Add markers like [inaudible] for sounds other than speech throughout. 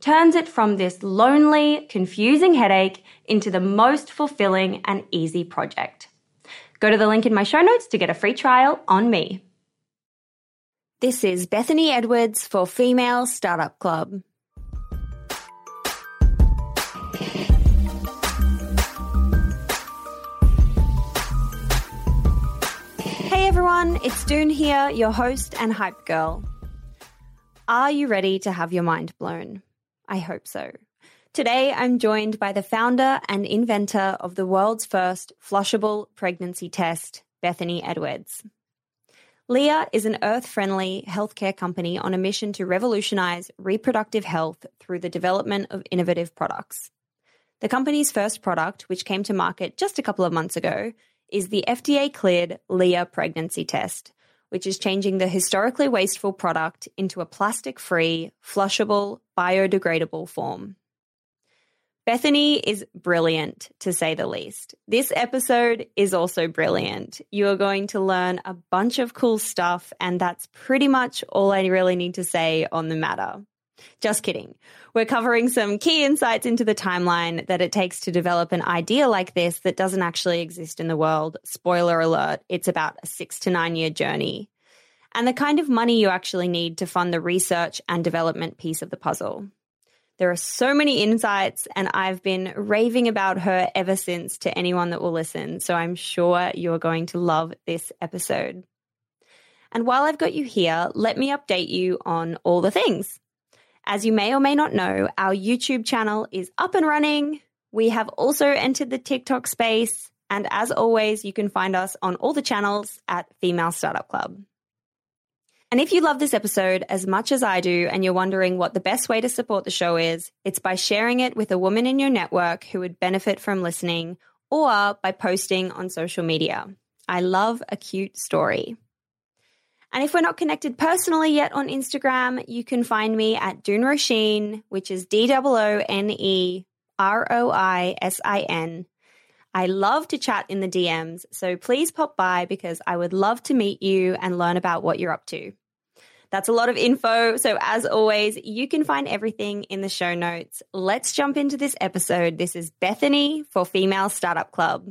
turns it from this lonely, confusing headache into the most fulfilling and easy project. Go to the link in my show notes to get a free trial on me. This is Bethany Edwards for Female Startup Club. Hey everyone, it's Doone here, your host and hype girl. Are you ready to have your mind blown? I hope so. Today, I'm joined by the founder and inventor of the world's first flushable pregnancy test, Bethany Edwards. Lia is an earth friendly healthcare company on a mission to revolutionize reproductive health through the development of innovative products. The company's first product, which came to market just a couple of months ago, is the FDA cleared Lia pregnancy test, which is changing the historically wasteful product into a plastic free, flushable, biodegradable form. Bethany is brilliant, to say the least. This episode is also brilliant. You are going to learn a bunch of cool stuff, and that's pretty much all I really need to say on the matter. Just kidding. We're covering some key insights into the timeline that it takes to develop an idea like this that doesn't actually exist in the world. Spoiler alert, it's about a six to nine year journey. And the kind of money you actually need to fund the research and development piece of the puzzle. There are so many insights, and I've been raving about her ever since to anyone that will listen. So I'm sure you're going to love this episode. And while I've got you here, let me update you on all the things. As you may or may not know, our YouTube channel is up and running. We have also entered the TikTok space. And as always, you can find us on all the channels at Female Startup Club. And if you love this episode as much as I do and you're wondering what the best way to support the show is, it's by sharing it with a woman in your network who would benefit from listening or by posting on social media. I love a cute story. And if we're not connected personally yet on Instagram, you can find me at Doone Roisin, which is D O O N E R O I S I N. I love to chat in the DMs, so please pop by because I would love to meet you and learn about what you're up to. That's a lot of info. So, as always, you can find everything in the show notes. Let's jump into this episode. This is Bethany for Female Startup Club.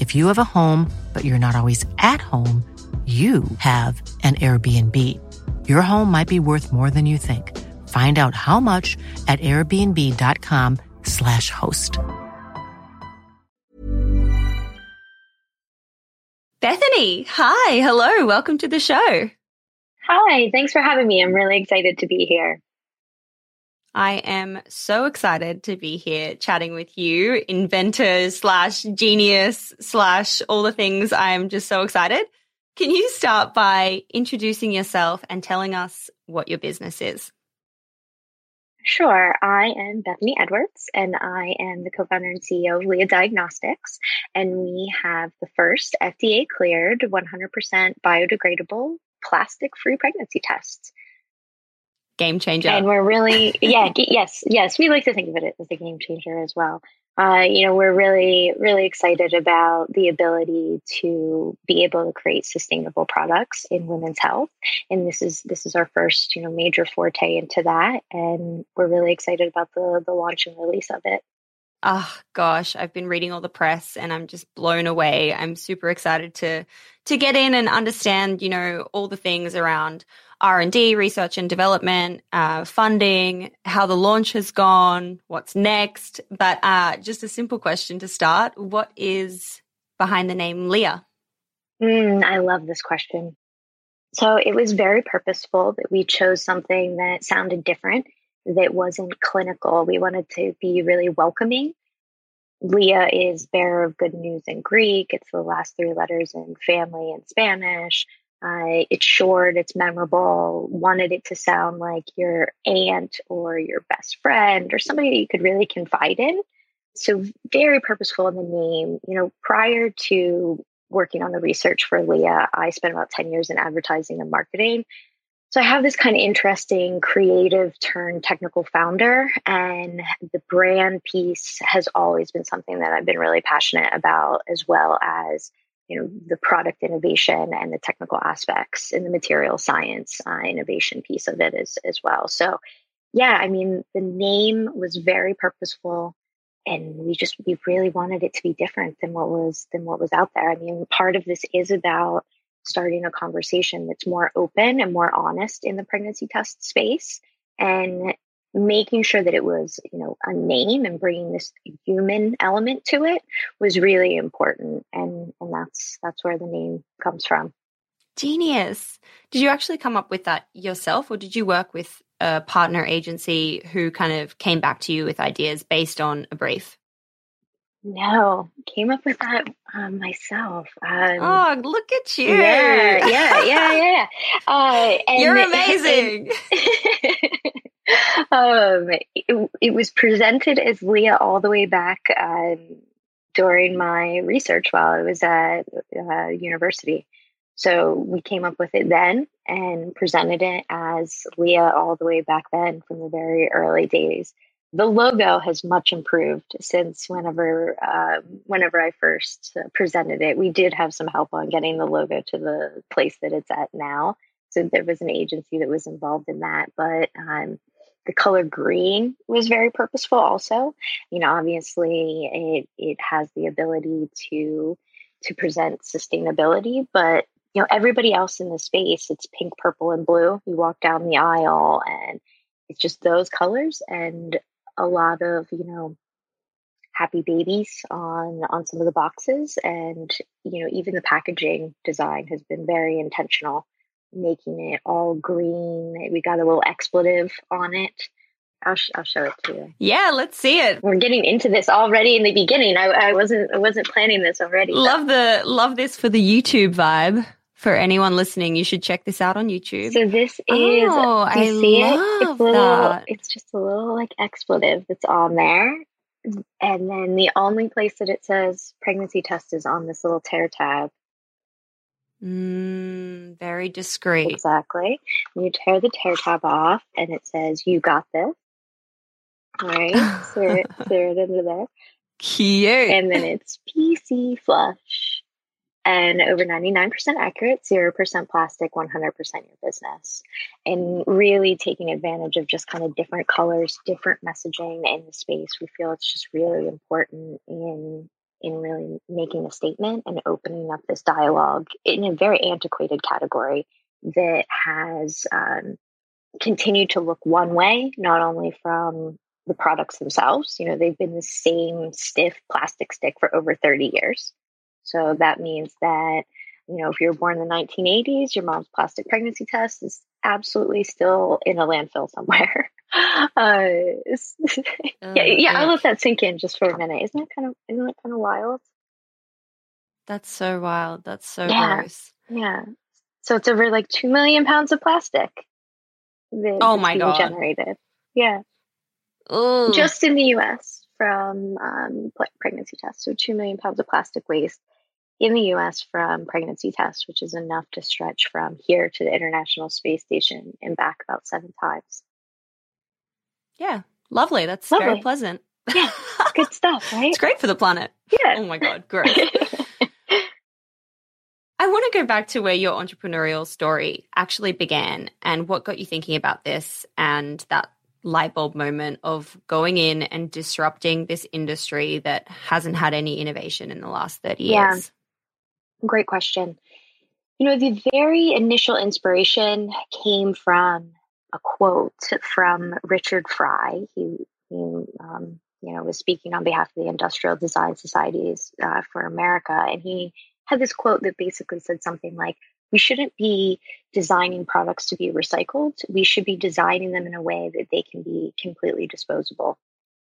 If you have a home, but you're not always at home, you have an Airbnb. Your home might be worth more than you think. Find out how much at airbnb.com/slash host. Bethany, hi, hello, welcome to the show. Hi, thanks for having me. I'm really excited to be here. I am so excited to be here chatting with you, inventor slash genius slash all the things. I'm just so excited. Can you start by introducing yourself and telling us what your business is? Sure. I am Bethany Edwards, and I am the co founder and CEO of Lia Diagnostics. And we have the first FDA cleared 100% biodegradable plastic free pregnancy tests. Game changer. And we're really, yeah, yes, yes, we like to think of it as a game changer as well uh, you know, we're really, really excited about the ability to be able to create sustainable products in women's health. And this is this is our first, you know, major forte into that. And we're really excited about the the launch and release of it. Oh gosh, I've been reading all the press and I'm just blown away. I'm super excited to to get in and understand, you know, all the things around R&D, research and development, uh, funding, how the launch has gone, what's next. But uh, just a simple question to start. What is behind the name Lia? Mm, I love this question. So it was very purposeful that we chose something that sounded different, that wasn't clinical. We wanted to be really welcoming. Lia is bearer of good news in Greek. It's the last three letters in family in Spanish. Uh, it's short, it's memorable, wanted it to sound like your aunt or your best friend or somebody that you could really confide in. So, very purposeful in the name. You know, prior to working on the research for Lia, I spent about 10 years in advertising and marketing. So I have this kind of interesting creative turn technical founder, and the brand piece has always been something that I've been really passionate about, as well as you know the product innovation and the technical aspects and the material science uh, innovation piece of it as as well. So yeah i mean the name was very purposeful and we just we really wanted it to be different than what was than what was out there. I mean part of this is about starting a conversation that's more open and more honest in the pregnancy test space and making sure that it was you know a name and bringing this human element to it was really important. And and that's that's where the name comes from. Genius. Did you actually come up with that yourself or did you work with a partner agency who kind of came back to you with ideas based on a brief no, came up with that um, myself. Um, oh, look at you! Yeah, yeah, yeah, yeah. [laughs] Uh, and, You're [laughs] amazing. And, [laughs] um, it, it, was presented as Lia all the way back um, during my research while I was at uh, university. So we came up with it then and presented it as Lia all the way back then from the very early days. The logo has much improved since whenever uh, whenever I first presented it. We did have some help on getting the logo to the place that it's at now. So there was an agency that was involved in that, but um, the color green was very purposeful also. You know, obviously it it has the ability to to present sustainability, but you know, everybody else in the space, it's pink, purple, and blue. You walk down the aisle and it's just those colors and a lot of, you know, happy babies on on some of the boxes and you know even the packaging design has been very intentional making it all green we got a little expletive on it I'll, sh- I'll show it to you. Yeah, let's see it. We're getting into this already in the beginning. I, I wasn't I wasn't planning this already. Love the love this for the YouTube vibe. For anyone listening, you should check this out on YouTube. So this is oh, I see love it? It's, little, that. it's just a little like expletive that's on there. And then the only place that it says pregnancy test is on this little tear tab. Mm, very discreet. Exactly. You tear the tear tab off and it says, You got this. All right. so it, [laughs] it under there. Cute. And then it's PC flush and over 99% accurate, 0% plastic, 100% your business. And really taking advantage of just kind of different colors, different messaging in the space. We feel it's just really important in in really making a statement and opening up this dialogue in a very antiquated category that has um, continued to look one way, not only from the products themselves, you know, they've been the same stiff plastic stick for over 30 years. So that means that, you know, if you're born in the 1980s, your mom's plastic pregnancy test is absolutely still in a landfill somewhere. [laughs] Uh, [laughs] yeah, yeah, I'll let that sink in just for a minute. Isn't that kind of isn't that kind of wild? That's so wild. That's so yeah. gross. Yeah. So it's over like two million pounds of plastic. That oh my god! Generated. Yeah. Ooh. Just in the U.S. from um, pregnancy tests, so two million pounds of plastic waste in the US from pregnancy tests, which is enough to stretch from here to the International Space Station and back about seven times. Yeah, lovely. That's lovely. very pleasant. Yeah, good [laughs] stuff, right? it's great for the planet. Yeah. Oh my God, great. [laughs] I want to go back to where your entrepreneurial story actually began and what got you thinking about this and that light bulb moment of going in and disrupting this industry that hasn't had any innovation in the last 30 years. Great question. You know, the very initial inspiration came from a quote from Richard Fry. He, he um, you know, was speaking on behalf of the Industrial Design Societies uh, for America, and he had this quote that basically said something like, "We shouldn't be designing products to be recycled. We should be designing them in a way that they can be completely disposable."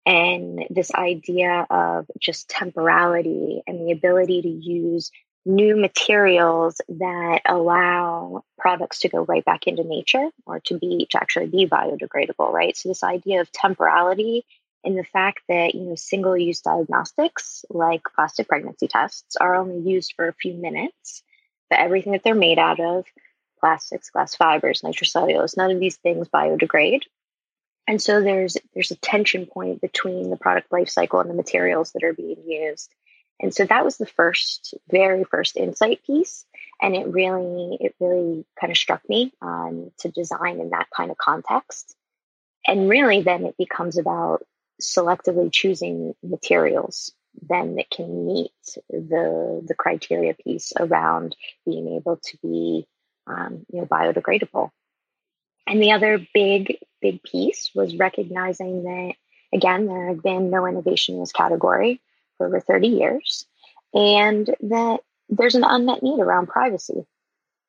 And this idea of just temporality and the ability to use new materials that allow products to go right back into nature or to be to actually be biodegradable right? So this idea of temporality and the fact that you know single use diagnostics like plastic pregnancy tests are only used for a few minutes but everything that they're made out of plastics glass fibers nitrocellulose none of these things biodegrade. And so there's there's a tension point between the product life cycle and the materials that are being used and so that was the first, very first insight piece. And it really, it really kind of struck me um, to design in that kind of context. And really, then it becomes about selectively choosing materials then that can meet the the criteria piece around being able to be um, you know biodegradable. And the other big big piece was recognizing that again there had been no innovation in this category for over 30 years, and that there's an unmet need around privacy.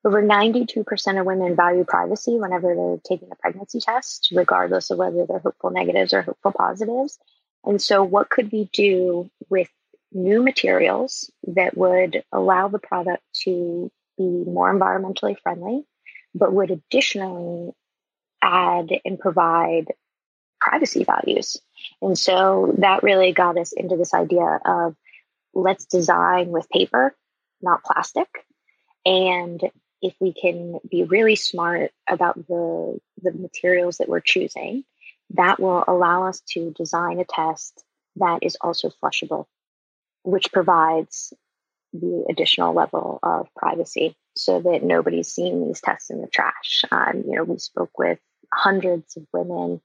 Over 92% of women value privacy whenever they're taking a pregnancy test, regardless of whether they're hopeful negatives or hopeful positives. And so, what could we do with new materials that would allow the product to be more environmentally friendly, but would additionally add and provide privacy values. And so that really got us into this idea of let's design with paper, not plastic. And if we can be really smart about the, the materials that we're choosing, that will allow us to design a test that is also flushable, which provides the additional level of privacy so that nobody's seeing these tests in the trash. Um, you know, we spoke with hundreds of women,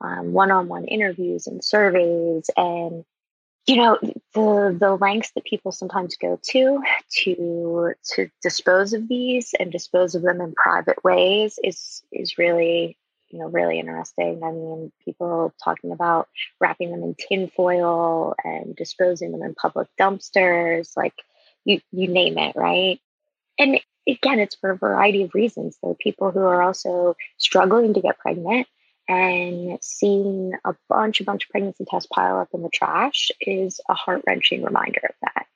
um, one-on-one interviews and surveys, and you know the the lengths that people sometimes go to to to dispose of these and dispose of them in private ways is is really you know really interesting. I mean, people talking about wrapping them in tinfoil and disposing them in public dumpsters, like you you name it, right? And again, it's for a variety of reasons. There are people who are also struggling to get pregnant and seeing a bunch, a bunch of pregnancy tests pile up in the trash is a heart wrenching reminder of that.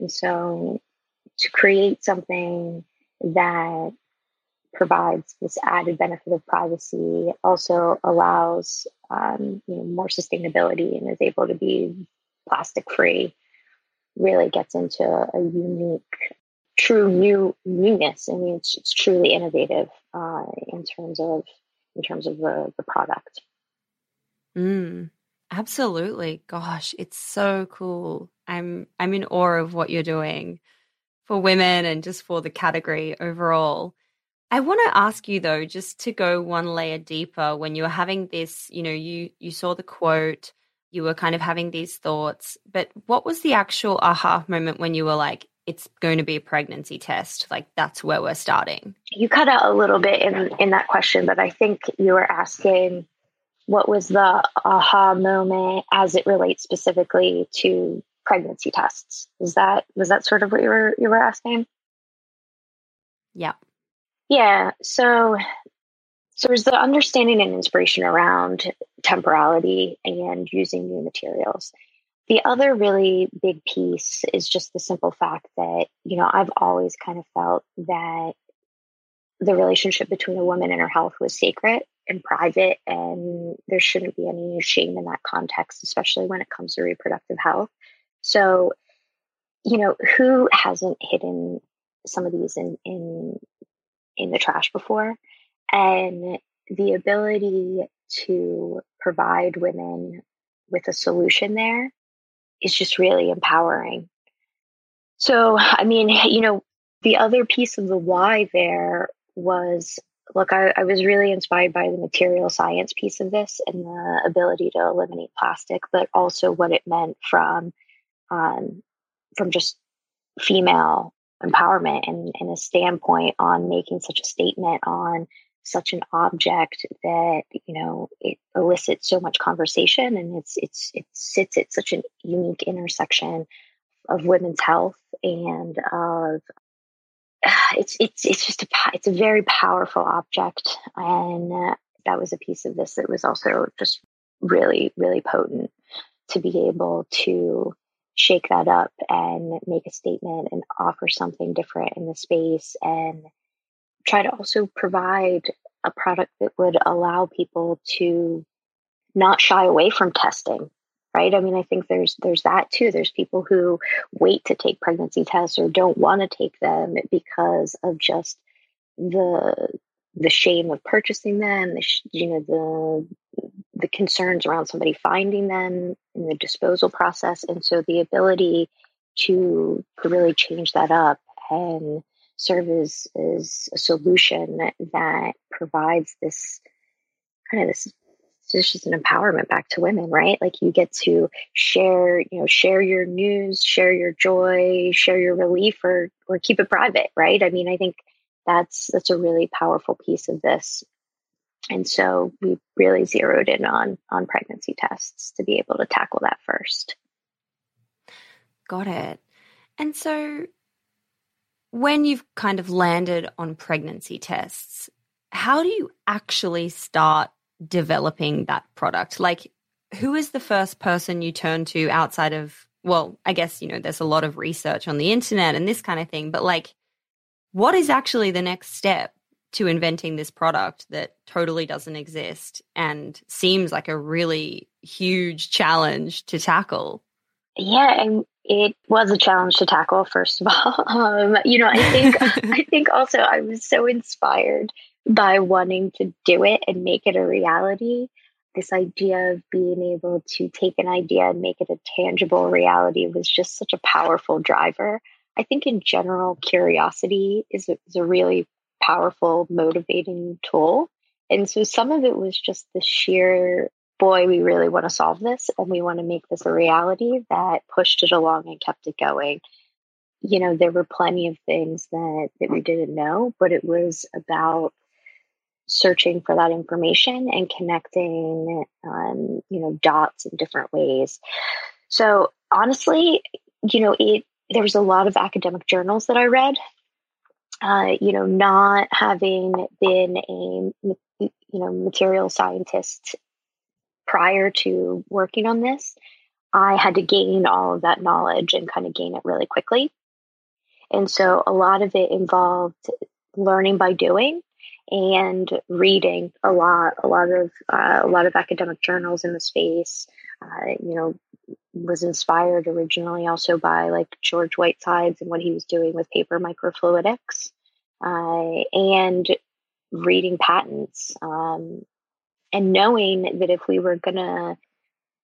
And so to create something that provides this added benefit of privacy also allows um, you know, more sustainability and is able to be plastic free really gets into a unique true new newness. I mean, it's, it's truly innovative uh, in terms of in terms of the the product. Mm, absolutely. Gosh, it's so cool. I'm I'm in awe of what you're doing for women and just for the category overall. I want to ask you though, just to go one layer deeper, when you were having this, you know, you you saw the quote, you were kind of having these thoughts, but what was the actual aha moment when you were like, it's going to be a pregnancy test. Like that's where we're starting. You cut out a little bit in in that question, but I think you were asking what was the aha moment as it relates specifically to pregnancy tests. Is that was that sort of what you were you were asking? Yeah. Yeah. So so there's the understanding and inspiration around temporality and using new materials. The other really big piece is just the simple fact that, you know, I've always kind of felt that the relationship between a woman and her health was sacred and private, and there shouldn't be any shame in that context, especially when it comes to reproductive health. So, you know, who hasn't hidden some of these in in in the trash before? And the ability to provide women with a solution there is just really empowering. So, I mean, [laughs] you know, the other piece of the why there was look, I, I, was really inspired by the material science piece of this and the ability to eliminate plastic, but also what it meant from um, from just female empowerment and, and a standpoint on making such a statement on such an object that you know it elicits so much conversation and it's it's it sits at such a unique intersection of women's health and of [sighs] it's it's it's just a it's a very powerful object. And uh, that was a piece of this that was also just really really potent to be able to shake that up and make a statement and offer something different in the space and try to also provide a product that would allow people to not shy away from testing right? I mean i think there's there's that too. There's people who wait to take pregnancy tests or don't want to take them because of just the the shame of purchasing them the you know the the concerns around somebody finding them in the disposal process. And so the ability to to really change that up and serve as, as a solution that provides this kind of this it's just an empowerment back to women right? Like you get to share you know share your news share your joy share your relief or or keep it private right? I mean i think that's that's a really powerful piece of this. And so we really zeroed in on on pregnancy tests to be able to tackle that first. Got it. And so when you've kind of landed on pregnancy tests, how do you actually start developing that product? Like, who is the first person you turn to outside of, well, I guess, you know, there's a lot of research on the internet and this kind of thing, but like, what is actually the next step to inventing this product that totally doesn't exist and seems like a really huge challenge to tackle. Yeah, and it was a challenge to tackle. First of all, [laughs] um, you know, I think [laughs] I think also I was so inspired by wanting to do it and make it a reality. This idea of being able to take an idea and make it a tangible reality was just such a powerful driver. I think in general, curiosity is a, is a really powerful, motivating tool. And so some of it was just the sheer boy, we really want to solve this and we want to make this a reality that pushed it along and kept it going. You know, there were plenty of things that, that we didn't know, but it was about searching for that information and connecting, um, you know, dots in different ways. So honestly, you know, it there was a lot of academic journals that I read. Uh, you know, not having been a you know material scientist prior to working on this, I had to gain all of that knowledge and kind of gain it really quickly. And so a lot of it involved learning by doing and reading a lot, a lot of uh, a lot of academic journals in the space. Uh, you know, was inspired originally also by like George Whitesides and what he was doing with paper microfluidics, uh, and reading patents. Um, and knowing that if we were going to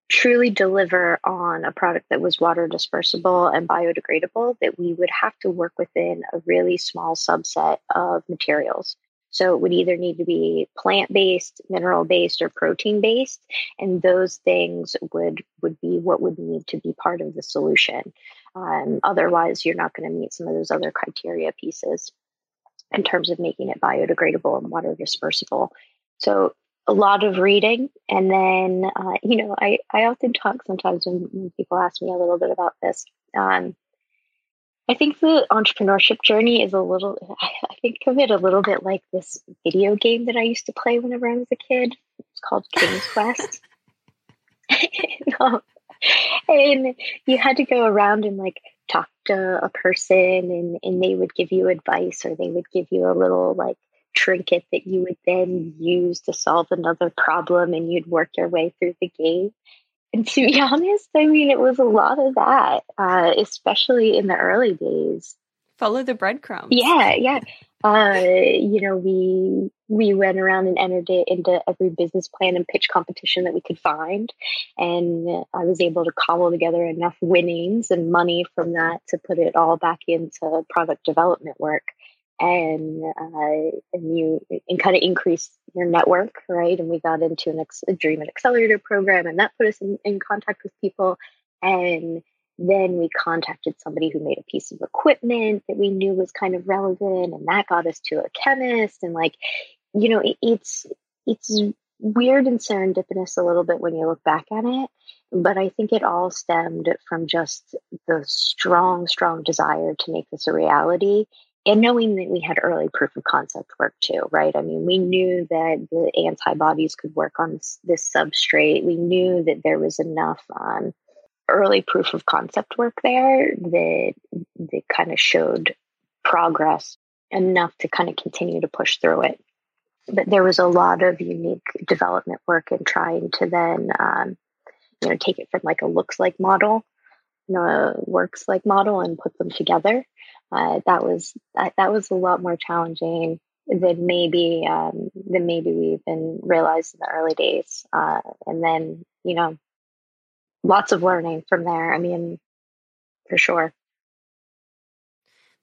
truly deliver on a product that was water dispersible and biodegradable, that we would have to work within a really small subset of materials. So it would either need to be plant based, mineral based, or protein based, and those things would would be what would need to be part of the solution. Um, otherwise, you're not going to meet some of those other criteria pieces in terms of making it biodegradable and water dispersible. So a lot of reading. And then uh, you know I, I often talk sometimes when, when, people ask me a little bit about this. Um, i think the entrepreneurship journey is a little i think of it a little bit like this video game that i used to play whenever i was a kid. It's called king's [laughs] quest. [laughs] And you had to go around and like talk to a person and, and they would give you advice or they would give you a little like trinket that you would then use to solve another problem and you'd work your way through the game. And to be [laughs] honest, I mean, it was a lot of that, uh, especially in the early days. Follow the breadcrumbs. Yeah, yeah. Uh, you know, we we went around and entered it into every business plan and pitch competition that we could find, and I was able to cobble together enough winnings and money from that to put it all back into product development work and uh, and you and kind of increase your network, right? And we got into an ex- a Dreamit Accelerator program, and that put us in, in contact with people. And then we contacted somebody who made a piece of equipment that we knew was kind of relevant, and that got us to a chemist. And like, you know, it, it's it's weird and serendipitous a little bit when you look back at it. But I think it all stemmed from just the strong, strong desire to make this a reality and knowing that we had early proof of concept work too, right? I mean, we knew that the antibodies could work on this, substrate. We knew that there was enough um, early proof of concept work there that that kind of showed progress enough to kind of continue to push through it. But there was a lot of unique development work in trying to then, um, you know, take it from like a looks like model, you know, a works like model and put them together uh, that was that, that was a lot more challenging than maybe um, than maybe we even realized in the early days. Uh, and then you know, lots of learning from there. I mean, for sure.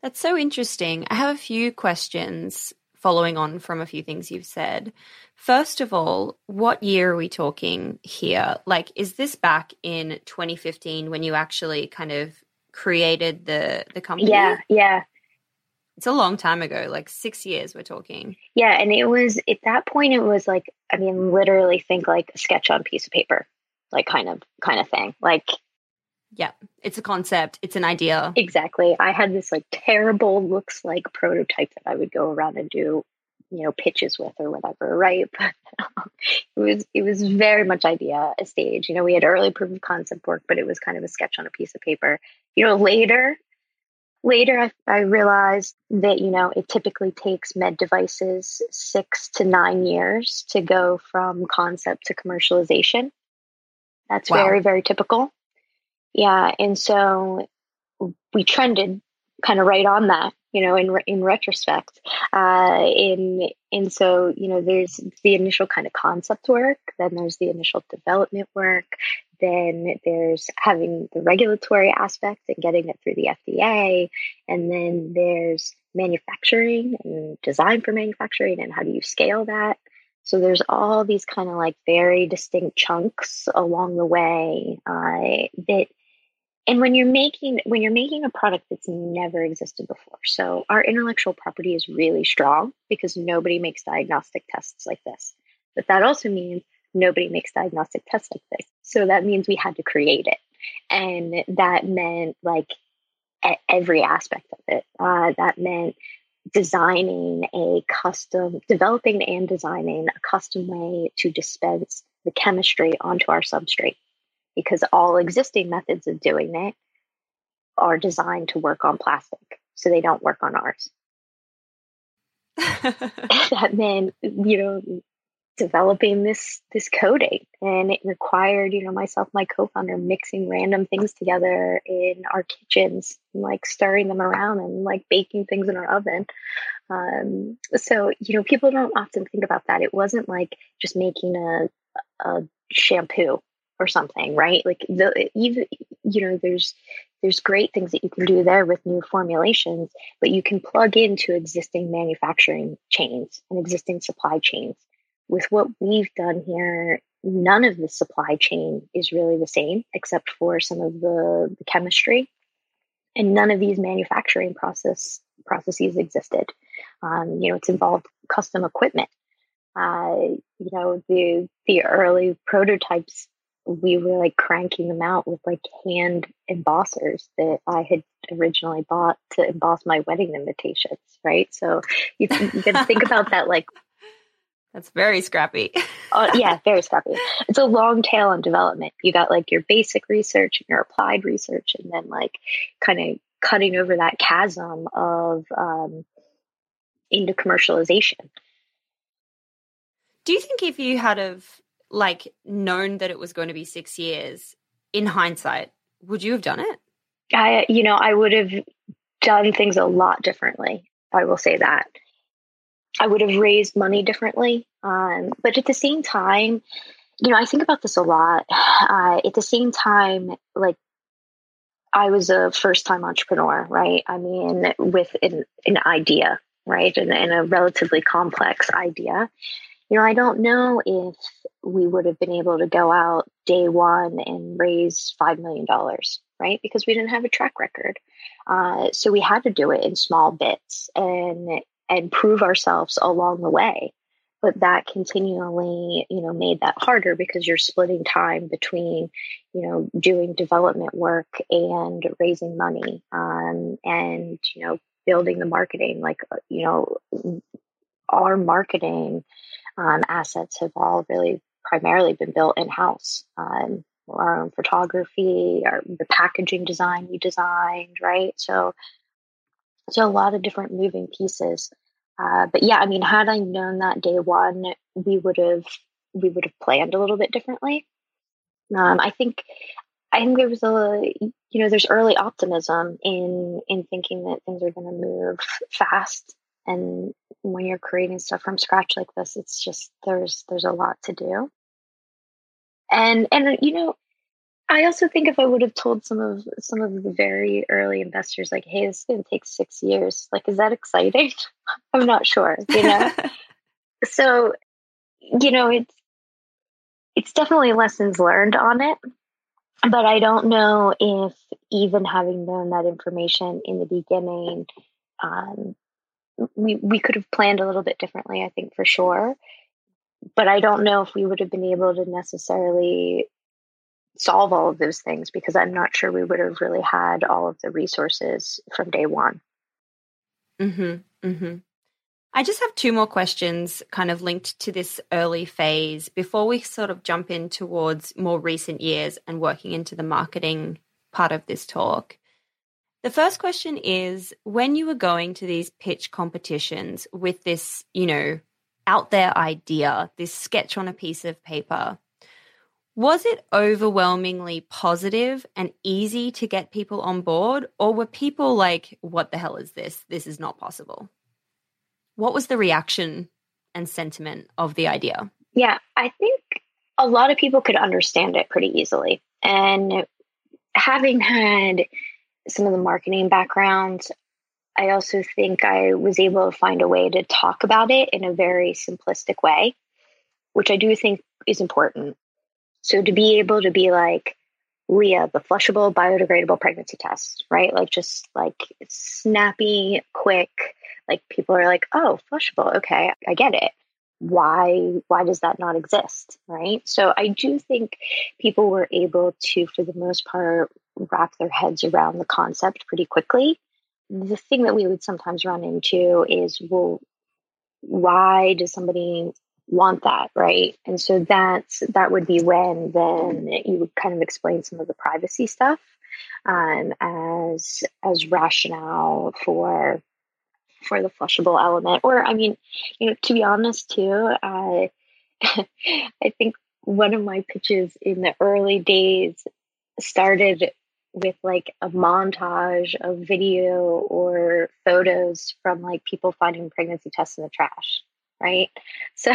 That's so interesting. I have a few questions following on from a few things you've said. First of all, what year are we talking here? Like, is this back in 2015 when you actually kind of created the the company? Yeah, yeah. It's a long time ago, like six years we're talking. Yeah, and it was at that point it was like I mean, literally think like a sketch on a piece of paper. Like kind of kind of thing. Like yeah, it's a concept, it's an idea. Exactly. I had this like terrible looks like prototype that I would go around and do you know pitches with or whatever right? [laughs] But um, it was it was very much idea a stage. You know we had early proof of concept work but it was kind of a sketch on a piece of paper. You know later later I, I realized that you know it typically takes med devices six to nine years to go from concept to commercialization. That's wow. very very typical. Yeah and so we trended kind of right on that you know in in retrospect uh in and so you know there's the initial kind of concept work then there's the initial development work then there's having the regulatory aspect and getting it through the FDA. And then there's manufacturing and design for manufacturing and how do you scale that. So there's all these kind of like very distinct chunks along the way uh, that and when you're making when you're making a product that's never existed before so our intellectual property is really strong because nobody makes diagnostic tests like this but that also means nobody makes diagnostic tests like this. So that means we had to create it. And that meant like every aspect of it. Uh, that meant designing a custom, developing and designing a custom way to dispense the chemistry onto our substrate because all existing methods of doing it are designed to work on plastic, so they don't work on ours. [laughs] [laughs] that meant, you know, developing this this coding and it required you know myself my co-founder mixing random things together in our kitchens and like stirring them around and like baking things in our oven. Um, so you know people don't often think about that. It wasn't like just making a, a shampoo or something right like the even you know there's there's great things that you can do there with new formulations but you can plug into existing manufacturing chains and existing supply chains with what we've done here, none of the supply chain is really the same except for some of the, the chemistry. And none of these manufacturing process processes existed. Um, you know, it's involved custom equipment. Uh, you know, the the early prototypes, we were like cranking them out with like hand embossers that I had originally bought to emboss my wedding invitations. Right, so you, you can think about that like [laughs] that's very scrappy. uh, yeah, very scrappy. It's a long tail on development. You got like your basic research and your applied research, and then like kind of cutting over that chasm of um, into commercialization. Do you think if you had have like known that it was going to be six years in hindsight, would you have done it? I, you know, I would have done things a lot differently. I will say that. I would have raised money differently. Um, but at the same time, you know, I think about this a lot. Uh, at the same time, like I was a first time entrepreneur, right? I mean, with an, an idea, right? And, and a relatively complex idea. You know, I don't know if we would have been able to go out day one and raise $5 million, right? Because we didn't have a track record. Uh, so we had to do it in small bits. And and prove ourselves along the way but that continually you know made that harder because you're splitting time between you know doing development work and raising money um, and you know building the marketing like uh, you know our marketing um, assets have all really primarily been built in house um, our own photography our the packaging design we designed right so so a lot of different moving pieces. Uh, but yeah, I mean, had I known that day one, we would have we would have planned a little bit differently. Um, I think I think there was a you know there's early optimism in in thinking that things are going to move fast, and when you're creating stuff from scratch like this, it's just there's there's a lot to do. And and you know I also think if I would have told some of some of the very early investors, like, "Hey, this is going to take six years," like, is that exciting? [laughs] I'm not sure. You know. [laughs] so, you know, it's it's definitely lessons learned on it, but I don't know if even having known that information in the beginning, um, we we could have planned a little bit differently. I think for sure, but I don't know if we would have been able to necessarily solve all of those things because I'm not sure we would have really had all of the resources from day one. Mhm. Mhm. I just have two more questions kind of linked to this early phase before we sort of jump in towards more recent years and working into the marketing part of this talk. The first question is when you were going to these pitch competitions with this, you know, out there idea, this sketch on a piece of paper, was it overwhelmingly positive and easy to get people on board? Or were people like, what the hell is this? This is not possible. What was the reaction and sentiment of the idea? Yeah, I think a lot of people could understand it pretty easily. And having had some of the marketing backgrounds, I also think I was able to find a way to talk about it in a very simplistic way, which I do think is important. So to be able to be like, Lia, the flushable biodegradable pregnancy test, right? Like just like snappy, quick, like people are like, oh, flushable. Okay, I get it. Why why does that not exist? Right. So I do think people were able to, for the most part, wrap their heads around the concept pretty quickly. The thing that we would sometimes run into is, well, why does somebody want that right? And so that's that would be when then you would kind of explain some of the privacy stuff um, as as rationale for for the flushable element. Or i mean you know to be honest too i [laughs] i think one of my pitches in the early days started with like a montage of video or photos from like people finding pregnancy tests in the trash right? [laughs] So,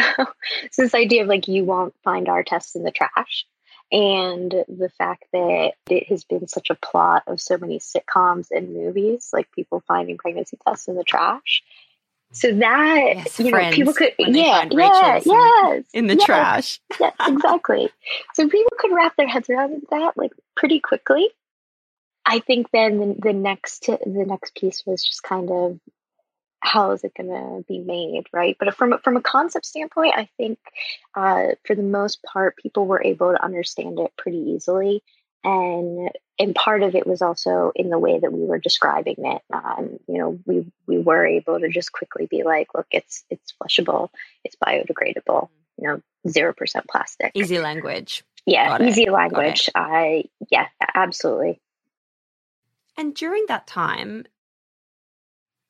this idea of like you won't find our tests in the trash, and the fact that it has been such a plot of so many sitcoms and movies, like people finding pregnancy tests in the trash. So that yes, you know, people could yeah, yeah, yes, in the yes, trash. yes, exactly. So people could wrap their heads around that like pretty quickly. I think then the, the next the next piece was just kind of how is it going to be made right? But from from a concept standpoint i think uh, for the most part people were able to understand it pretty easily. And and part of it was also in the way that we were describing it. Um, you know we we were able to just quickly be like look it's it's flushable it's biodegradable you know zero percent plastic. Easy language. Yeah easy language. I yeah absolutely and during that time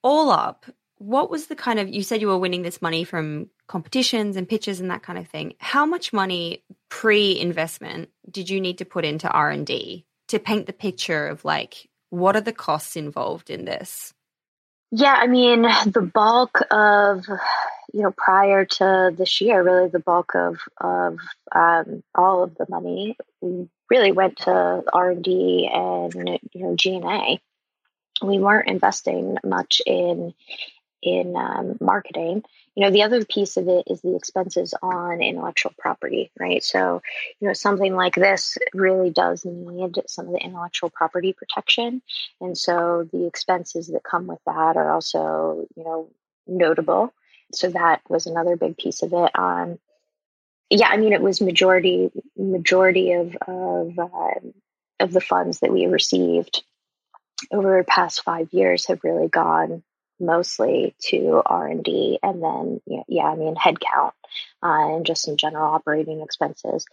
all up what was the kind of you said you were winning this money from competitions and pitches and that kind of thing. How much money pre-investment did you need to put into r&d to paint the picture of like what are the costs involved in this? Yeah i mean the bulk of you know prior to this year really the bulk of of um, all of the money really went to r&d and you know g&a we weren't investing much in in um, marketing. You know, the other piece of it is the expenses on intellectual property, right? So, you know, something like this really does need some of the intellectual property protection. And so the expenses that come with that are also, you know, notable. So that was another big piece of it. Um, yeah, I mean, it was majority majority of of uh, of the funds that we received over the past five years have really gone mostly to R&D and then yeah, I mean headcount uh, and just some general operating expenses.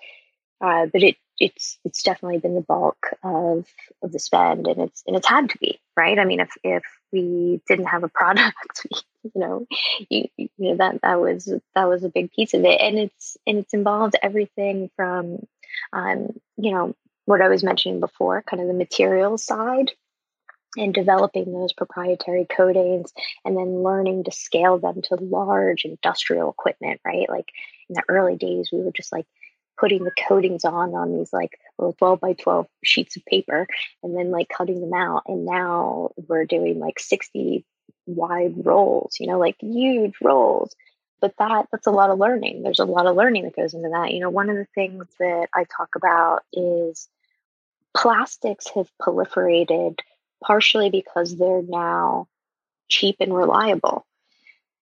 Uh, but it it's it's definitely been the bulk of of the spend and it's and it's had to be right i mean if if we didn't have a product [laughs] you know you, you know that that was that was a big piece of it and it's and it's involved everything from um you know what i was mentioning before kind of the material side and developing those proprietary coatings and then learning to scale them to large industrial equipment, right? Like in the early days, we were just like putting the coatings on on these like little 12 by 12 sheets of paper and then like cutting them out. And now we're doing like 60 wide rolls, you know, like huge rolls. But that that's a lot of learning. There's a lot of learning that goes into that. You know, one of the things that I talk about is plastics have proliferated partially because they're now cheap and reliable.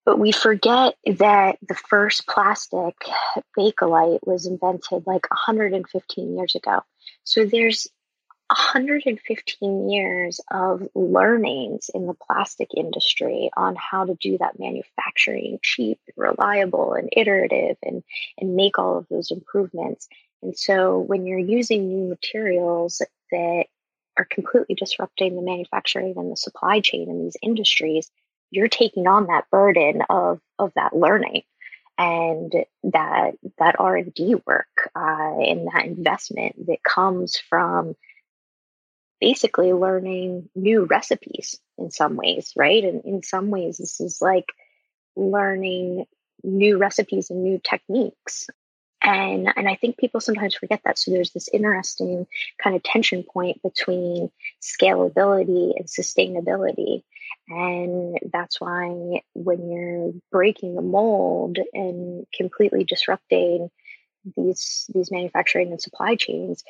But we forget that the first plastic Bakelite was invented like 115 years ago. So there's 115 years of learnings in the plastic industry on how to do that manufacturing cheap and reliable and iterative and, and make all of those improvements. And so when you're using new materials that are completely disrupting the manufacturing and the supply chain in these industries, you're taking on that burden of of that learning and that that r&d work uh, and that investment that comes from basically learning new recipes in some ways right? And in some ways this is like learning new recipes and new techniques. And and i think people sometimes forget that. So there's this interesting kind of tension point between scalability and sustainability and that's why when you're breaking the mold and completely disrupting these these manufacturing and supply chains,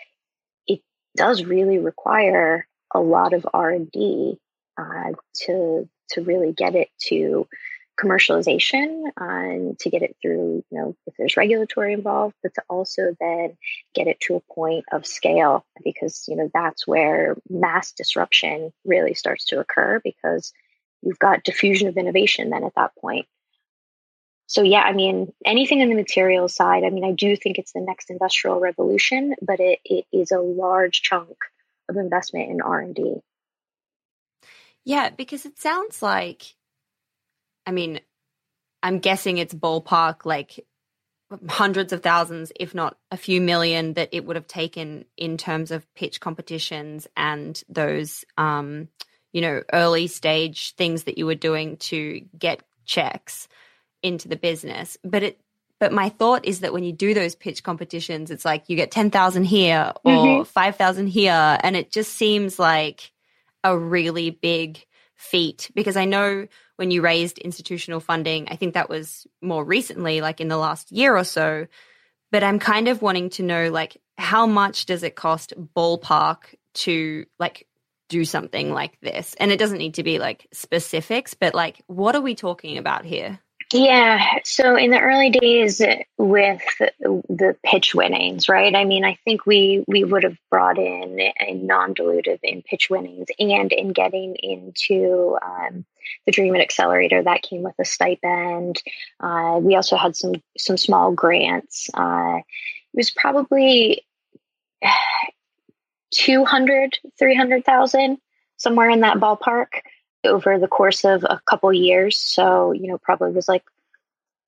it does really require a lot of R and D uh, to to really get it to commercialization to get it through, you know, if there's regulatory involved, but to also then get it to a point of scale because, you know, that's where mass disruption really starts to occur because you've got diffusion of innovation then at that point. So yeah, I mean, anything in the materials side, I mean, I do think it's the next industrial revolution, but it, it is a large chunk of investment in R&D. Yeah, because it sounds like I mean, I'm guessing it's ballpark like hundreds of thousands, if not a few million, that it would have taken in terms of pitch competitions and those, um, you know, early stage things that you were doing to get checks into the business. But it, but my thought is that when you do those pitch competitions, it's like you get 10,000 here or mm-hmm. 5,000 here. And it just seems like a really big feat because I know when you raised institutional funding, I think that was more recently, like in the last year or so. But I'm kind of wanting to know, like, how much does it cost ballpark to like do something like this? And it doesn't need to be like specifics, but like, what are we talking about here? Yeah. So in the early days with the pitch winnings, right? I mean, I think we we would have brought in a non-dilutive in pitch winnings and in getting into um, the Dreamit Accelerator that came with a stipend. Uh, we also had some some small grants. Uh, it was probably [sighs] 200, 300,000, somewhere in that ballpark over the course of a couple years. So, you know, probably was like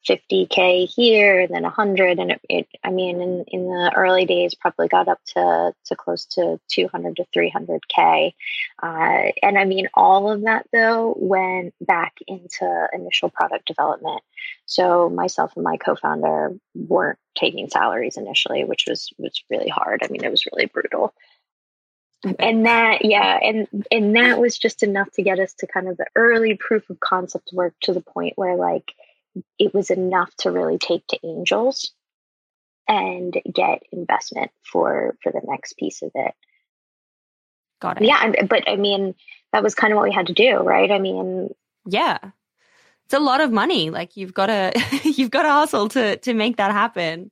50k here and then 100 and it, it, i mean in, in the early days probably got up to to close to 200 to 300k uh, and i mean all of that though went back into initial product development. So myself and my co-founder weren't taking salaries initially which was was really hard. I mean it was really brutal and that yeah and and that was just enough to get us to kind of the early proof of concept work to the point where like it was enough to really take to angels and get investment for for the next piece of it. Got it. Yeah but i mean that was kind of what we had to do right? I mean yeah. It's a lot of money. Like you've got to [laughs] you've got to hustle to to make that happen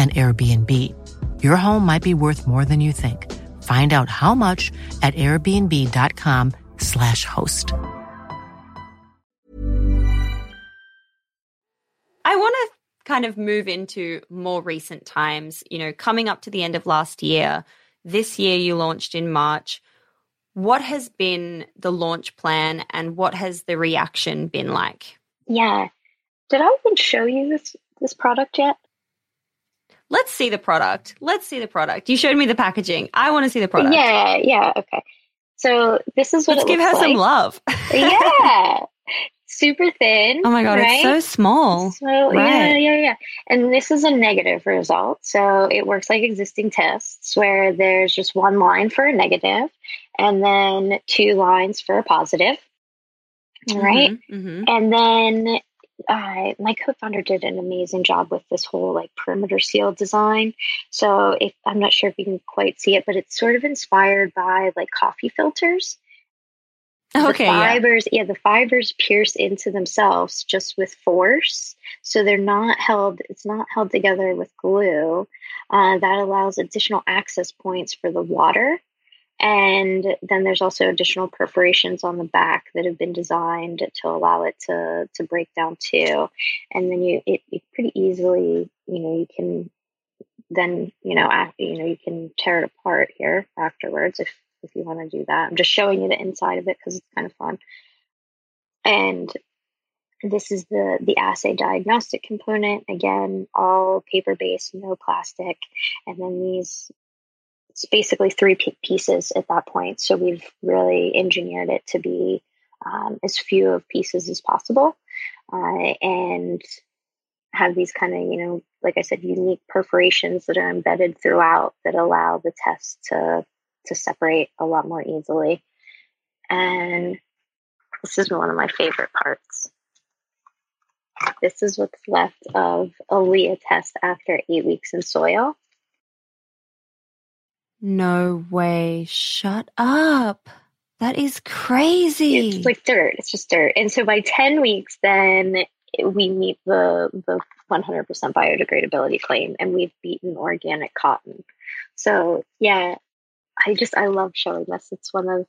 an Airbnb. Your home might be worth more than you think. Find out how much at airbnb.com/slash host. I want to kind of move into more recent times, you know, coming up to the end of last year. This year you launched in March. What has been the launch plan and what has the reaction been like? Yeah. Did I even show you this this product yet? Let's see the product. Let's see the product. You showed me the packaging. I want to see the product. Yeah, yeah, okay. So this is what Let's give her looks some love. yeah. [laughs] Super thin. Oh my god, right? it's so small. So yeah, Right. yeah, yeah. And this is a negative result. So it works like existing tests where there's just one line for a negative and then two lines for a positive. All right. hmm And then uh, my co-founder did an amazing job with this whole like perimeter seal design. So if I'm not sure if you can quite see it, but it's sort of inspired by like coffee filters. Okay. the yeah. fibers, yeah. the fibers pierce into themselves just with force, so they're not held. It's not held together with glue. Uh, that allows additional access points for the water, and then there's also additional perforations on the back that have been designed to allow it to to break down too. And then you it, it pretty easily, you know, you can then you know af you know you can tear it apart here afterwards if if you want to do that. I'm just showing you the inside of it because it's kind of fun. And this is the the assay diagnostic component. Again, all paper based, no plastic. And then these it's basically three pieces at that point. So we've really engineered it to be um, as few of pieces as possible, uh, and have these kind of you know, like I said, unique perforations that are embedded throughout that allow the test to to separate a lot more easily. And this is one of my favorite parts. This is what's left of a Lia test after eight weeks in soil. No way. Shut up. That is crazy. It's like dirt. It's just dirt. And so by 10 weeks, then we meet the, the 100% biodegradability claim and we've beaten organic cotton. So yeah, I just, I love showing this. It's one of,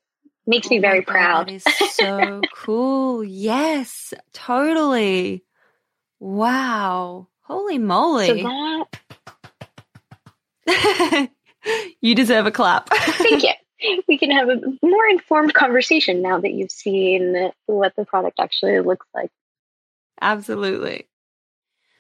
makes me Oh very God, proud. That is so [laughs] cool. Yes, totally. Wow. Holy so moly. that, [laughs] [laughs] you deserve a clap. [laughs] thank you. We can have a more informed conversation now that you've seen what the product actually looks like. Absolutely.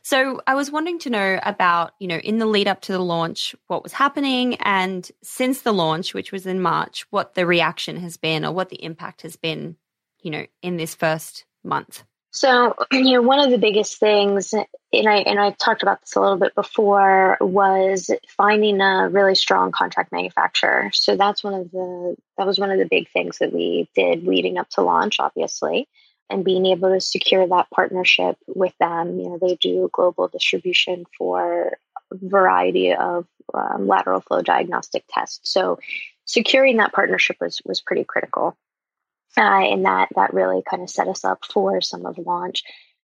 So I was wanting to know about, you know, in the lead up to the launch, what was happening and since the launch, which was in March, what the reaction has been or what the impact has been, you know, in this first month. So, you know, one of the biggest things, and I and I talked about this a little bit before, was finding a really strong contract manufacturer. So that's one of the that was one of the big things that we did leading up to launch, obviously, and being able to secure that partnership with them. You know, they do global distribution for a variety of um, lateral flow diagnostic tests. So, securing that partnership was was pretty critical uh, and that that really kind of set us up for some of launch.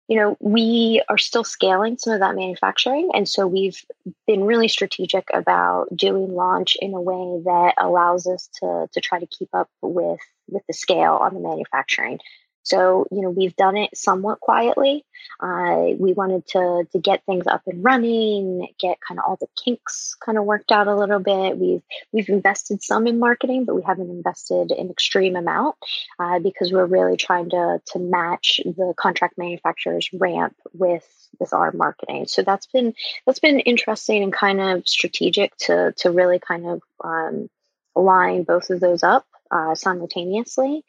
You know, we are still scaling some of that manufacturing, and so we've been really strategic about doing launch in a way that allows us to to try to keep up with with the scale on the manufacturing. So, you know, we've done it somewhat quietly. Uh, we wanted to to get things up and running, get kind of all the kinks kind of worked out a little bit. We've we've invested some in marketing, but we haven't invested an extreme amount uh, because we're really trying to to match the contract manufacturer's ramp with with our marketing. So that's been that's been interesting and kind of strategic to to really kind of um, line both of those up uh, simultaneously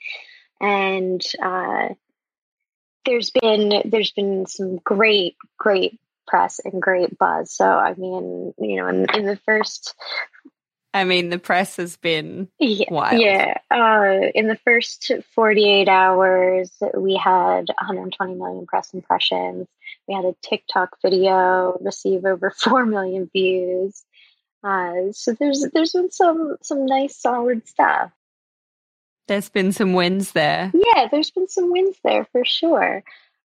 and uh, there's been there's been some great great press and great buzz. So I mean, you know, in, in the first I mean, the press has been yeah, wild. Yeah. Uh, in the first 48 hours, we had 120 million press impressions. We had a TikTok video receive over [laughs] 4 million views. Uh, so there's there's been some some nice solid stuff. There's been some wins there. Yeah, there's been some wins there for sure.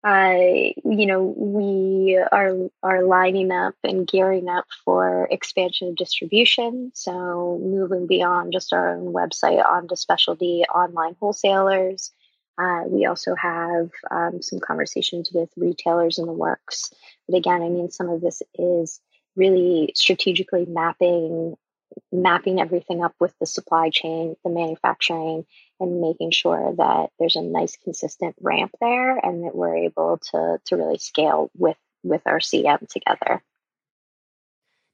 Uh, you know, we are are lining up and gearing up for expansion of distribution. So moving beyond just our own website onto specialty online wholesalers. Uh, we also have um, some conversations with retailers in the works. But again, I mean, some of this is really strategically mapping mapping everything up with the supply chain, the manufacturing, and making sure that there's a nice consistent ramp there and that we're able to to really scale with with our CM together.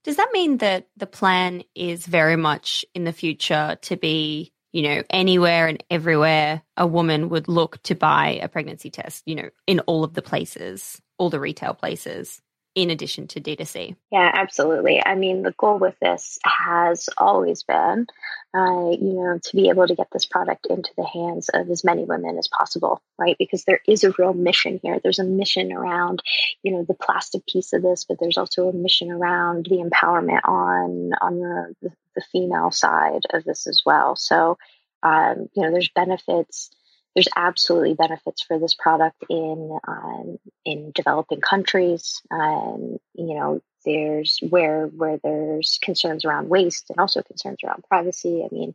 Does that mean that the plan is very much in the future to be, you know, anywhere and everywhere a woman would look to buy a pregnancy test, you know, in all of the places, all the retail places? In addition to D2C. Yeah, absolutely. I mean, the goal with this has always been, uh, you know, to be able to get this product into the hands of as many women as possible, right? Because there is a real mission here. There's a mission around, you know, the plastic piece of this, but there's also a mission around the empowerment on on the, the female side of this as well. So, um, you know, there's benefits there's absolutely benefits for this product in um, in developing countries. Um, you know, there's where where there's concerns around waste and also concerns around privacy. I mean,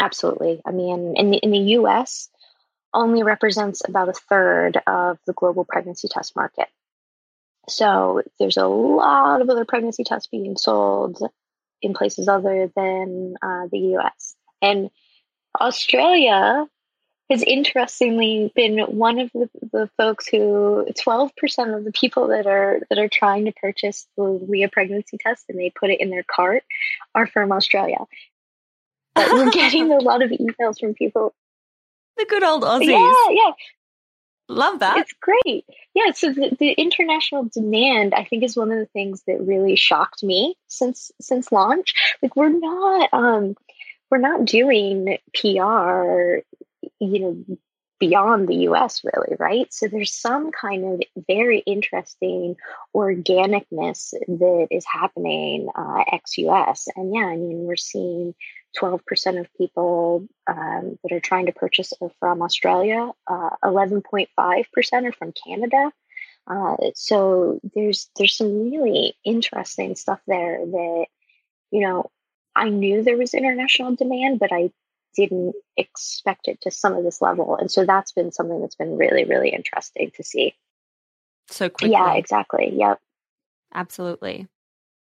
absolutely. I mean, in the in the U.S. only represents about a third of the global pregnancy test market. So there's a lot of other pregnancy tests being sold in places other than uh, the U.S. and Australia has interestingly been one of the, the folks who 12% of the people that are that are trying to purchase the Lia pregnancy test and they put it in their cart are from Australia. But we're [laughs] getting a lot of emails from people. The good old Aussies. Yeah, yeah. Love that. It's great. Yeah, so the, the international demand I think is one of the things that really shocked me since since launch. Like we're not um we're not doing PR you know, beyond the US, really, right? So there's some kind of very interesting organicness that is happening uh, ex US. And yeah, I mean, we're seeing 12% of people um, that are trying to purchase are from Australia, uh, 11.5% are from Canada. Uh, so there's there's some really interesting stuff there that you know I knew there was international demand, but I didn't expect it to some of this level. And so that's been something that's been really, really interesting to see. So quickly. Yeah, exactly. Yep. Absolutely.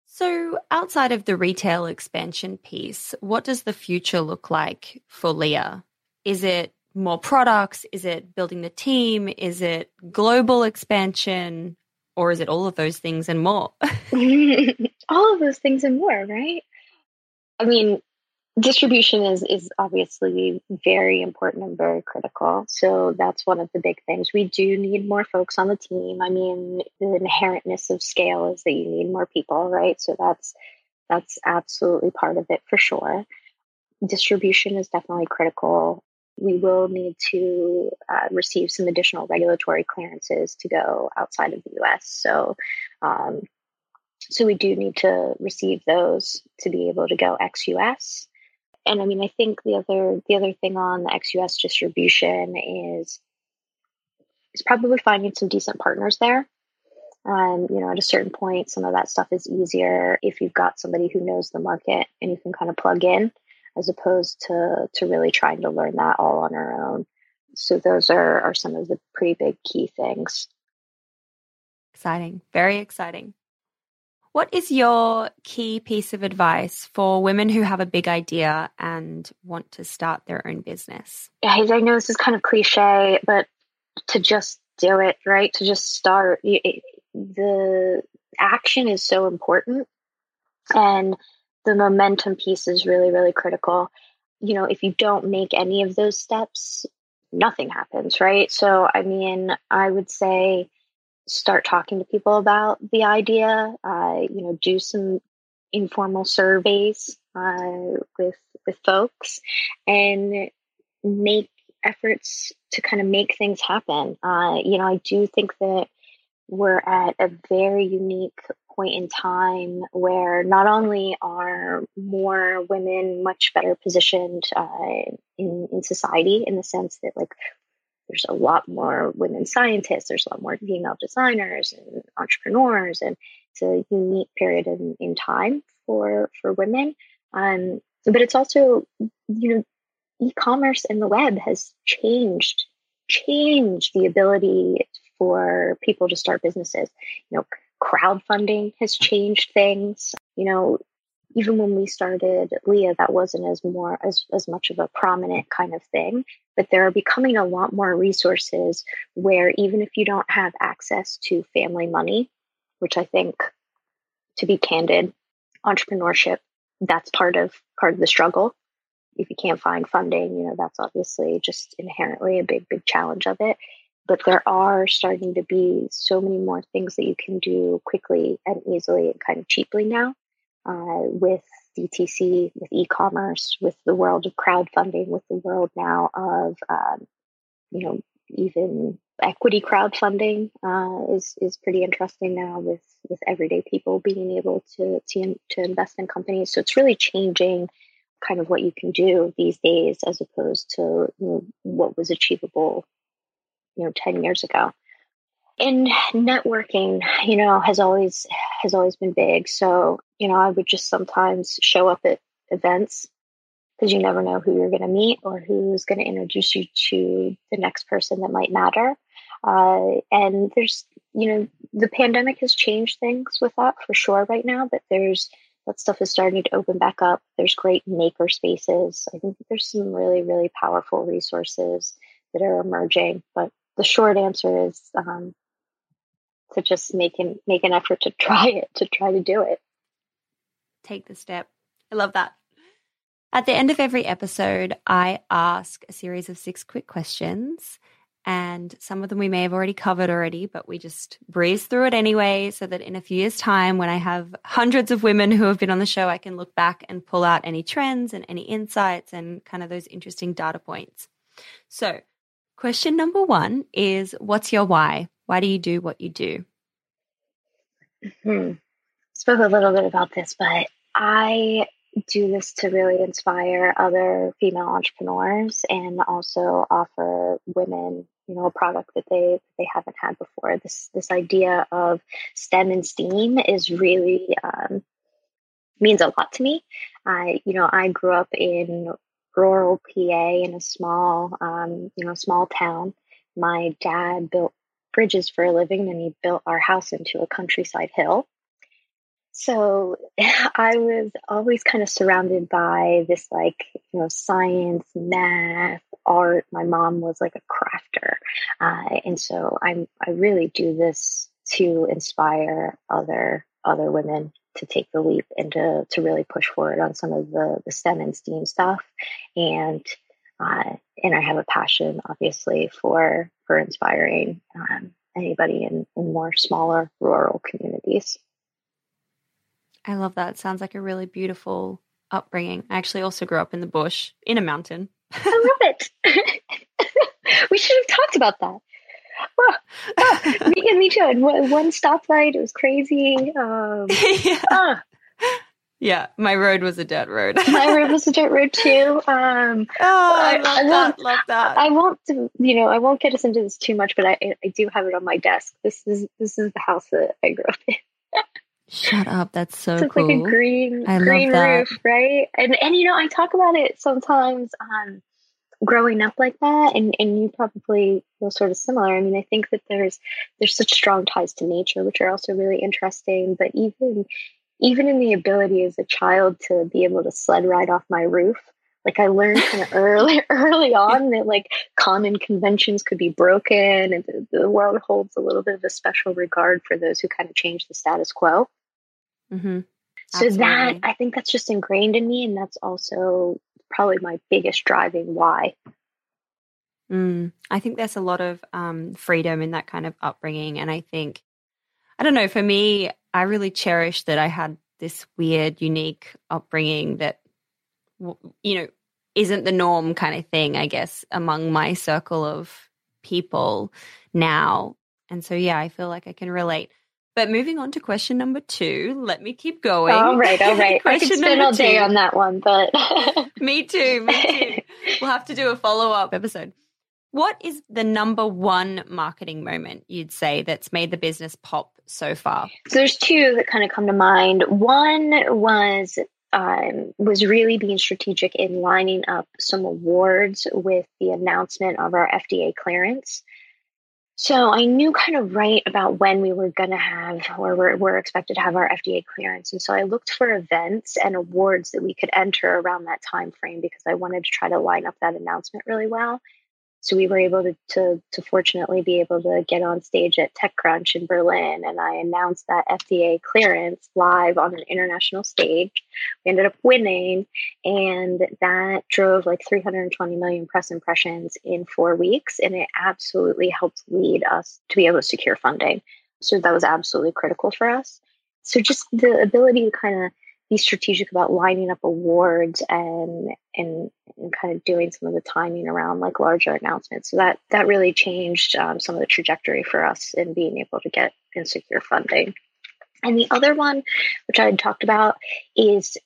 So, outside of the retail expansion piece, what does the future look like for Lia? Is it more products? Is it building the team? Is it global expansion? Or is it all of those things and more? [laughs] [laughs] all of those things and more, right? I mean, distribution is is obviously very important and very critical. So that's one of the big things. We do need more folks on the team. I mean the inherentness of scale is that you need more people right? So that's that's absolutely part of it for sure. Distribution is definitely critical. We will need to uh, receive some additional regulatory clearances to go outside of the us so um, so we do need to receive those to be able to go ex US and I mean, I think the other the other thing on the ex-US distribution is is probably finding some decent partners there. Um, you know, at a certain point, some of that stuff is easier if you've got somebody who knows the market and you can kind of plug in, as opposed to to really trying to learn that all on our own. so those are, are some of the pretty big key things. Exciting. Very exciting. What is your key piece of advice for women who have a big idea and want to start their own business? Yeah, I know this is kind of cliche, but to just do it, right? To just start. the action is so important. And the momentum piece is really, really critical. You know, if you don't make any of those steps, nothing happens, right? So, I mean, I would say start talking to people about the idea. Uh, you know, do some informal surveys uh, with with folks, and make efforts to kind of make things happen. Uh, you know, I do think that we're at a very unique point in time where not only are more women much better positioned uh, in, in society in the sense that like there's a lot more women scientists, there's a lot more female designers and entrepreneurs, and it's a unique period in, in time for for women. Um, but it's also, you know, e-commerce and the web has changed changed the ability for people to start businesses. You know, crowdfunding has changed things. You know, even when we started Lia, that wasn't as more as, as much of a prominent kind of thing. But there are becoming a lot more resources where even if you don't have access to family money, which I think to be candid, entrepreneurship, that's part of part of the struggle. If you can't find funding, you know, that's obviously just inherently a big, big challenge of it. But there are starting to be so many more things that you can do quickly and easily and kind of cheaply now uh, with DTC, with e-commerce, with the world of crowdfunding, with the world now of um, you know even equity crowdfunding uh, is is pretty interesting now with with everyday people being able to to to invest in companies. So it's really changing kind of what you can do these days as opposed to you know, what was achievable you know 10 years ago and networking you know has always has always been big. So you know i would just sometimes show up at events because you never know who you're going to meet or who's going to introduce you to the next person that might matter. Uh, and there's you know the pandemic has changed things with that for sure right now but there's that stuff is starting to open back up. There's great maker spaces. I think there's some really really powerful resources that are emerging but the short answer is um, to just make an make an effort to [laughs] try it, to try to do it. Take the step. I love that. At the end of every episode, I ask a series of six quick questions. And some of them we may have already covered already, but we just breeze through it anyway, so that in a few years' time, when I have hundreds of women who have been on the show, I can look back and pull out any trends and any insights and kind of those interesting data points. So, question number one is What's your why? Why do you do what you do? Hmm. Spoke a little bit about this, but I do this to really inspire other female entrepreneurs and also offer women, you know, a product that they they haven't had before. This this idea of STEM and STEAM is really um, means a lot to me. I, you know, I grew up in rural PA in a small, um, you know, small town. My dad built bridges for a living and he built our house into a countryside hill. So [laughs] I was always kind of surrounded by this like, you know, science, math, art. My mom was like a crafter. Uh, and so I'm, I really do this to inspire other, other women to take the leap and to, to really push forward on some of the, the STEM and STEAM stuff. And uh, and I have a passion, obviously, for for inspiring um, anybody in, in more smaller rural communities. I love that. It sounds like a really beautiful upbringing. I actually also grew up in the bush in a mountain. I love it. [laughs] we should have talked about that. Oh, [laughs] oh, [laughs] me, me too. And one stoplight, it was crazy. Um, yeah. Oh, yeah, my road was a dirt road. my [laughs] road was a dirt road too. Um, oh, I, I love I that. Love that. I won't, you know, I won't get us into this too much, but I, I do have it on my desk. This is this is the house that I grew up in. Shut up! That's so, so it's cool. like a green I green roof, right? And and you know, I talk about it sometimes. Um, growing up like that and and you probably feel sort of similar i mean i think that there's there's such strong ties to nature which are also really interesting but even even in the ability as a child to be able to sled ride off my roof like i learned kind of [laughs] early early on that like common conventions could be broken and the, the, world holds a little bit of a special regard for those who kind of change the status quo mm-hmm. so that i think that's just ingrained in me and that's also probably my biggest driving why. Mm, I think there's a lot of um, freedom in that kind of upbringing. And I think, I don't know, for me, I really cherish that I had this weird, unique upbringing that, you know, isn't the norm kind of thing, I guess, among my circle of people now. And so, yeah, I feel like I can relate. But moving on to question number two, let me keep going. All right, all [laughs] right. I could spend all day two. on that one, but [laughs] me too, me too. [laughs] We'll have to do a follow up episode. What is the number one marketing moment you'd say that's made the business pop so far? So there's two that kind of come to mind. One was um, was really being strategic in lining up some awards with the announcement of our FDA clearance. So I knew kind of right about when we were going to have, or we're, we're expected to have our FDA clearance. And so I looked for events and awards that we could enter around that time frame because I wanted to try to line up that announcement really well. So we were able to, to, to fortunately be able to get on stage at TechCrunch in Berlin, and I announced that FDA clearance live on an international stage. We ended up winning, and that drove like 320 million press impressions in four weeks, and it absolutely helped lead us to be able to secure funding. So that was absolutely critical for us. So just the ability to kind of be strategic about lining up awards and and and kind of doing some of the timing around like larger announcements. So that that really changed um, some of the trajectory for us in being able to get and secure funding. And the other one, which I had talked about, is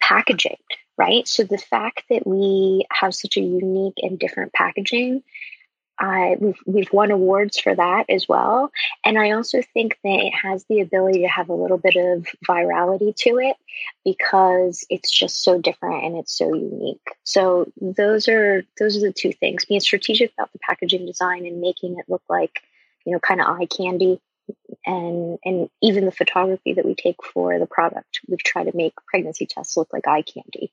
packaging. Right. So the fact that we have such a unique and different packaging uh, we've we've won awards for that as well, and I also think that it has the ability to have a little bit of virality to it because it's just so different and it's so unique. So those are those are the two things: being strategic about the packaging design and making it look like you know kind of eye candy, and and even the photography that we take for the product. We've tried to make pregnancy tests look like eye candy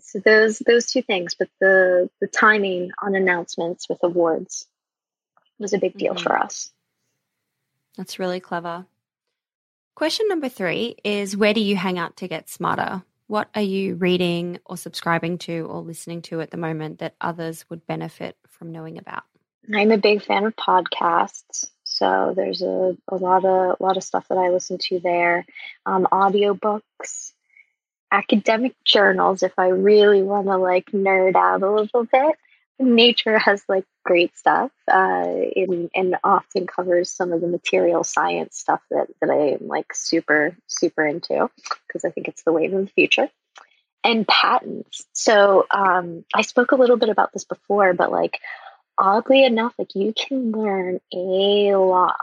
so those those two things, but the the timing on announcements with awards was a big deal mm-hmm. for us. That's really clever. Question number three is where do you hang out to get smarter? What are you reading or subscribing to or listening to at the moment that others would benefit from knowing about? I'm a big fan of podcasts. So there's a, a lot of a lot of stuff that I listen to there. Um, audiobooks academic journals if I really want to like nerd out a little bit. Nature has like great stuff uh, in, and often covers some of the material science stuff that, that I am like super, super into because I think it's the wave of the future. And patents. So um, I spoke a little bit about this before, but like oddly enough, like you can learn a lot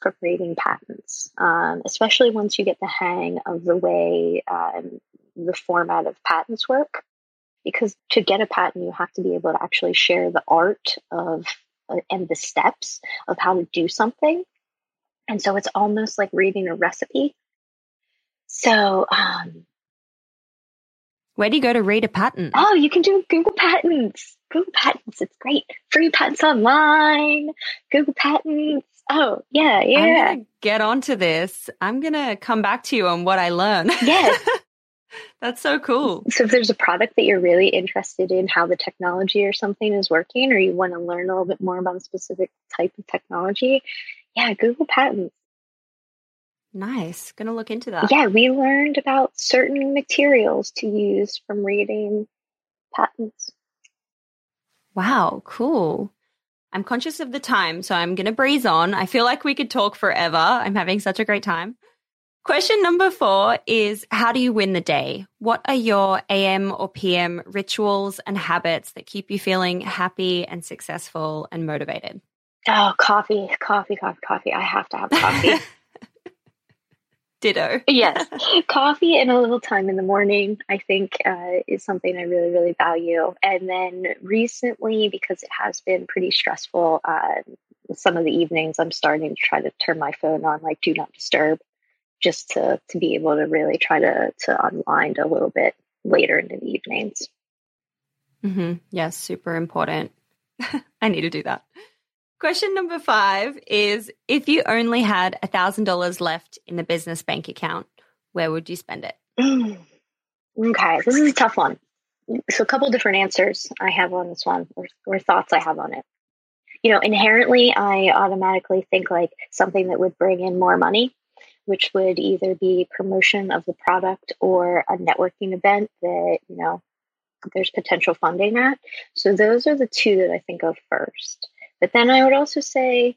from reading patents, um, especially once you get the hang of the way um, the format of patents work. Because to get a patent, you have to be able to actually share the art of uh, and the steps of how to do something. And so it's almost like reading a recipe. So, um, where do you go to read a patent? Oh, you can do Google Patents. Google Patents, it's great. Free patents online, Google Patents. Oh, yeah, yeah. Get onto this. I'm gonna come back to you on what I learn. Yes. [laughs] That's so cool. So if there's a product that you're really interested in how the technology or something is working, or you want to learn a little bit more about a specific type of technology, yeah, Google Patents. Nice. Gonna look into that. Yeah, we learned about certain materials to use from reading patents. Wow, cool. I'm conscious of the time, so I'm going to breeze on. I feel like we could talk forever. I'm having such a great time. Question number four is How do you win the day? What are your AM or PM rituals and habits that keep you feeling happy and successful and motivated? Oh, coffee, coffee, coffee, coffee. I have to have coffee. [laughs] Ditto. yes. Coffee and a little time in the morning, I think, uh, is something I really, really value. And then recently, because it has been pretty stressful, uh, some of the evenings I'm starting to try to turn my phone on like do not disturb just to to be able to really try to to unwind a little bit later into the evenings. Mm-hmm. Yes, super important. [laughs] I need to do that. Question number five is if you only had a thousand dollars left in the business bank account, where would you spend it? [sighs] okay, this is a tough one. So a couple different answers I have on this one or, or thoughts I have on it. You know, inherently I automatically think like something that would bring in more money, which would either be promotion of the product or a networking event that, you know, there's potential funding at. So those are the two that I think of first. But then I would also say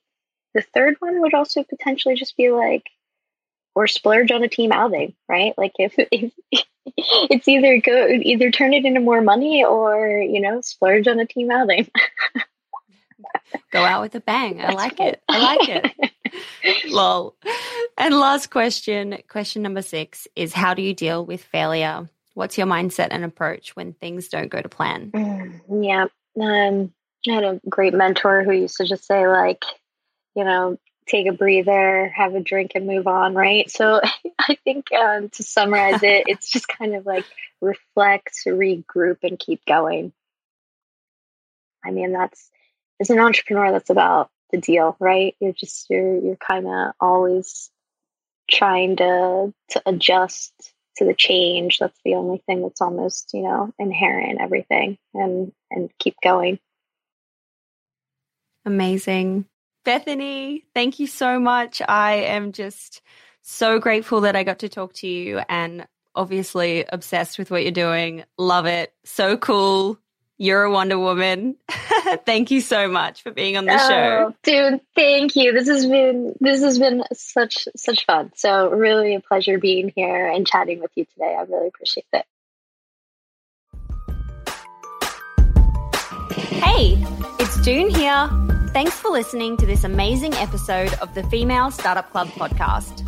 the third one would also potentially just be like, or splurge on a team outing, right? Like if, [laughs] if it's either go either turn it into more money or you know splurge on a team outing. [laughs] go out with a bang. I like it. I like it. [laughs] [laughs] Lol. And last question, question number six is how do you deal with failure? What's your mindset and approach when things don't go to plan? Mm, yeah. Um, I had a great mentor who used to just say, like, you know, take a breather, have a drink, and move on, right? So [laughs] I think um, to summarize it, [laughs] it's just kind of like reflect, regroup, and keep going. I mean, that's as an entrepreneur, that's about the deal, right? You're just you're you're kind of always trying to to adjust to the change. That's the only thing that's almost you know inherent in everything, and and keep going. Amazing. Bethany, thank you so much. I am just so grateful that I got to talk to you and obviously obsessed with what you're doing. Love it. So cool. You're a Wonder Woman. [laughs] thank you so much for being on the oh, show. Dude, thank you. This has been this has been such such fun. So really a pleasure being here and chatting with you today. I really appreciate it. Hey, it's Doone here. Thanks for listening to this amazing episode of the Female Startup Club podcast.